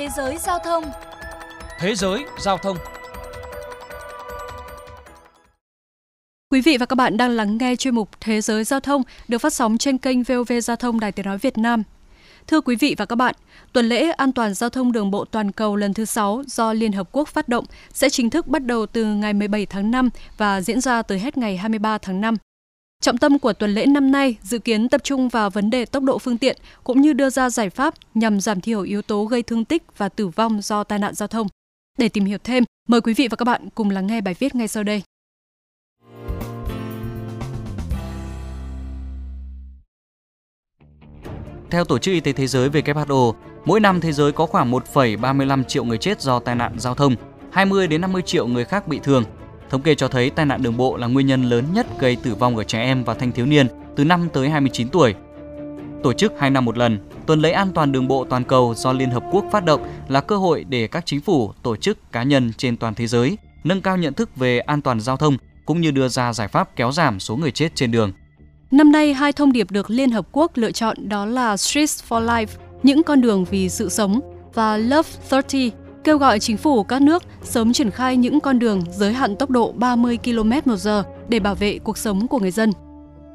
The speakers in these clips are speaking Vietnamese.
Thế giới giao thông Thế giới giao thông Quý vị và các bạn đang lắng nghe chuyên mục Thế giới giao thông được phát sóng trên kênh VOV Giao thông Đài Tiếng nói Việt Nam. Thưa quý vị và các bạn, tuần lễ an toàn giao thông đường bộ toàn cầu lần thứ 6 do Liên Hợp Quốc phát động sẽ chính thức bắt đầu từ ngày 17 tháng 5 và diễn ra tới hết ngày 23 tháng 5. Trọng tâm của tuần lễ năm nay dự kiến tập trung vào vấn đề tốc độ phương tiện cũng như đưa ra giải pháp nhằm giảm thiểu yếu tố gây thương tích và tử vong do tai nạn giao thông. Để tìm hiểu thêm, mời quý vị và các bạn cùng lắng nghe bài viết ngay sau đây. Theo Tổ chức Y tế Thế giới WHO, mỗi năm thế giới có khoảng 1,35 triệu người chết do tai nạn giao thông, 20 đến 50 triệu người khác bị thương. Thống kê cho thấy tai nạn đường bộ là nguyên nhân lớn nhất gây tử vong ở trẻ em và thanh thiếu niên từ 5 tới 29 tuổi. Tổ chức 2 năm một lần, tuần lễ an toàn đường bộ toàn cầu do Liên Hợp Quốc phát động là cơ hội để các chính phủ, tổ chức, cá nhân trên toàn thế giới nâng cao nhận thức về an toàn giao thông cũng như đưa ra giải pháp kéo giảm số người chết trên đường. Năm nay, hai thông điệp được Liên Hợp Quốc lựa chọn đó là Streets for Life, những con đường vì sự sống, và Love 30, kêu gọi chính phủ các nước sớm triển khai những con đường giới hạn tốc độ 30 km/h để bảo vệ cuộc sống của người dân.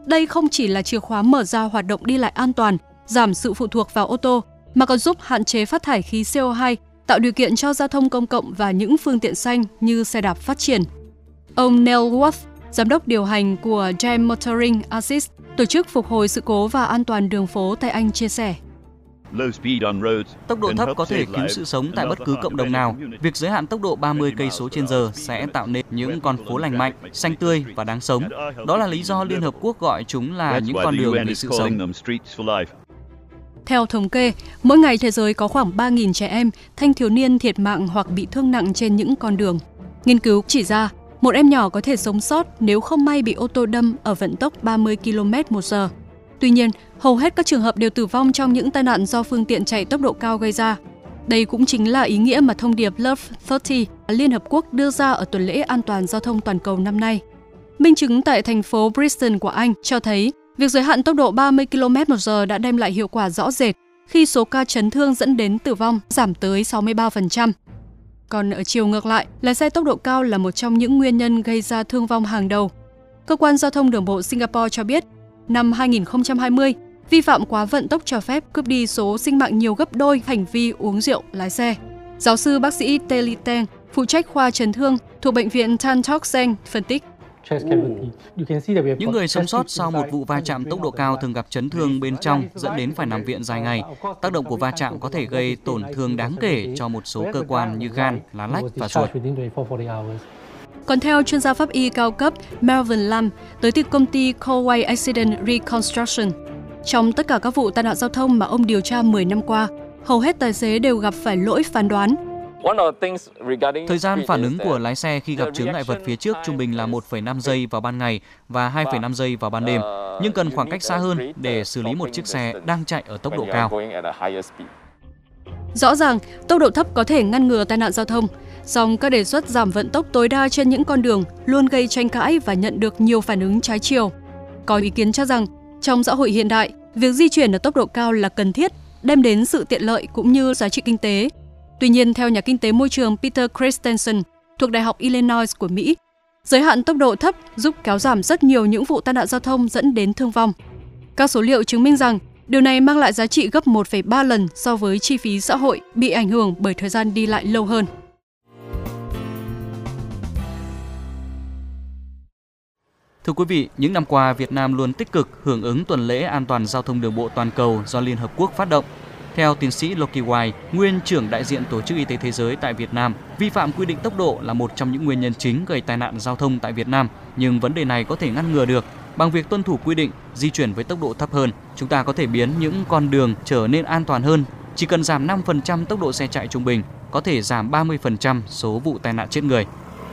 Đây không chỉ là chìa khóa mở ra hoạt động đi lại an toàn, giảm sự phụ thuộc vào ô tô, mà còn giúp hạn chế phát thải khí CO2, tạo điều kiện cho giao thông công cộng và những phương tiện xanh như xe đạp phát triển. Ông Neil Worth, giám đốc điều hành của Jam Motoring Assist, tổ chức phục hồi sự cố và an toàn đường phố tại Anh chia sẻ. Tốc độ thấp có thể cứu sự sống tại bất cứ cộng đồng nào. Việc giới hạn tốc độ 30 cây số trên giờ sẽ tạo nên những con phố lành mạnh, xanh tươi và đáng sống. Đó là lý do Liên Hợp Quốc gọi chúng là những con đường vì sự sống. Theo thống kê, mỗi ngày thế giới có khoảng 3.000 trẻ em, thanh thiếu niên thiệt mạng hoặc bị thương nặng trên những con đường. Nghiên cứu chỉ ra, một em nhỏ có thể sống sót nếu không may bị ô tô đâm ở vận tốc 30 km một giờ. Tuy nhiên, hầu hết các trường hợp đều tử vong trong những tai nạn do phương tiện chạy tốc độ cao gây ra. Đây cũng chính là ý nghĩa mà thông điệp Love 30 Liên Hợp Quốc đưa ra ở tuần lễ an toàn giao thông toàn cầu năm nay. Minh chứng tại thành phố Bristol của Anh cho thấy việc giới hạn tốc độ 30 km/h đã đem lại hiệu quả rõ rệt khi số ca chấn thương dẫn đến tử vong giảm tới 63%. Còn ở chiều ngược lại, lái xe tốc độ cao là một trong những nguyên nhân gây ra thương vong hàng đầu. Cơ quan giao thông đường bộ Singapore cho biết, năm 2020, vi phạm quá vận tốc cho phép cướp đi số sinh mạng nhiều gấp đôi hành vi uống rượu lái xe. Giáo sư bác sĩ Tê Teng, phụ trách khoa chấn thương thuộc bệnh viện Tan Tock Seng phân tích. Những người sống sót sau một vụ va chạm tốc độ cao thường gặp chấn thương bên trong dẫn đến phải nằm viện dài ngày. Tác động của va chạm có thể gây tổn thương đáng kể cho một số cơ quan như gan, lá lách và ruột. Còn theo chuyên gia pháp y cao cấp Melvin Lam tới từ công ty Colway Accident Reconstruction, trong tất cả các vụ tai nạn giao thông mà ông điều tra 10 năm qua, hầu hết tài xế đều gặp phải lỗi phán đoán. Thời gian phản ứng của lái xe khi gặp chướng ngại vật phía trước trung bình là 1,5 giây vào ban ngày và 2,5 giây vào ban đêm, nhưng cần khoảng cách xa hơn để xử lý một chiếc xe đang chạy ở tốc độ cao. Rõ ràng, tốc độ thấp có thể ngăn ngừa tai nạn giao thông, song các đề xuất giảm vận tốc tối đa trên những con đường luôn gây tranh cãi và nhận được nhiều phản ứng trái chiều. Có ý kiến cho rằng, trong xã hội hiện đại, việc di chuyển ở tốc độ cao là cần thiết, đem đến sự tiện lợi cũng như giá trị kinh tế. Tuy nhiên, theo nhà kinh tế môi trường Peter Christensen thuộc Đại học Illinois của Mỹ, giới hạn tốc độ thấp giúp kéo giảm rất nhiều những vụ tai nạn giao thông dẫn đến thương vong. Các số liệu chứng minh rằng điều này mang lại giá trị gấp 1,3 lần so với chi phí xã hội bị ảnh hưởng bởi thời gian đi lại lâu hơn. Thưa quý vị, những năm qua Việt Nam luôn tích cực hưởng ứng tuần lễ an toàn giao thông đường bộ toàn cầu do Liên Hợp Quốc phát động. Theo tiến sĩ Loki White, nguyên trưởng đại diện Tổ chức Y tế Thế giới tại Việt Nam, vi phạm quy định tốc độ là một trong những nguyên nhân chính gây tai nạn giao thông tại Việt Nam, nhưng vấn đề này có thể ngăn ngừa được bằng việc tuân thủ quy định, di chuyển với tốc độ thấp hơn. Chúng ta có thể biến những con đường trở nên an toàn hơn. Chỉ cần giảm 5% tốc độ xe chạy trung bình, có thể giảm 30% số vụ tai nạn chết người.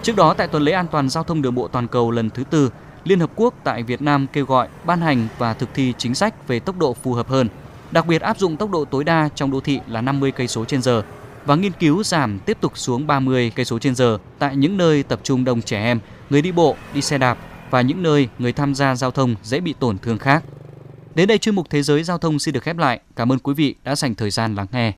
Trước đó tại tuần lễ an toàn giao thông đường bộ toàn cầu lần thứ tư, Liên Hợp Quốc tại Việt Nam kêu gọi ban hành và thực thi chính sách về tốc độ phù hợp hơn, đặc biệt áp dụng tốc độ tối đa trong đô thị là 50 cây số trên giờ và nghiên cứu giảm tiếp tục xuống 30 cây số trên giờ tại những nơi tập trung đông trẻ em, người đi bộ, đi xe đạp và những nơi người tham gia giao thông dễ bị tổn thương khác. Đến đây chuyên mục Thế giới giao thông xin được khép lại. Cảm ơn quý vị đã dành thời gian lắng nghe.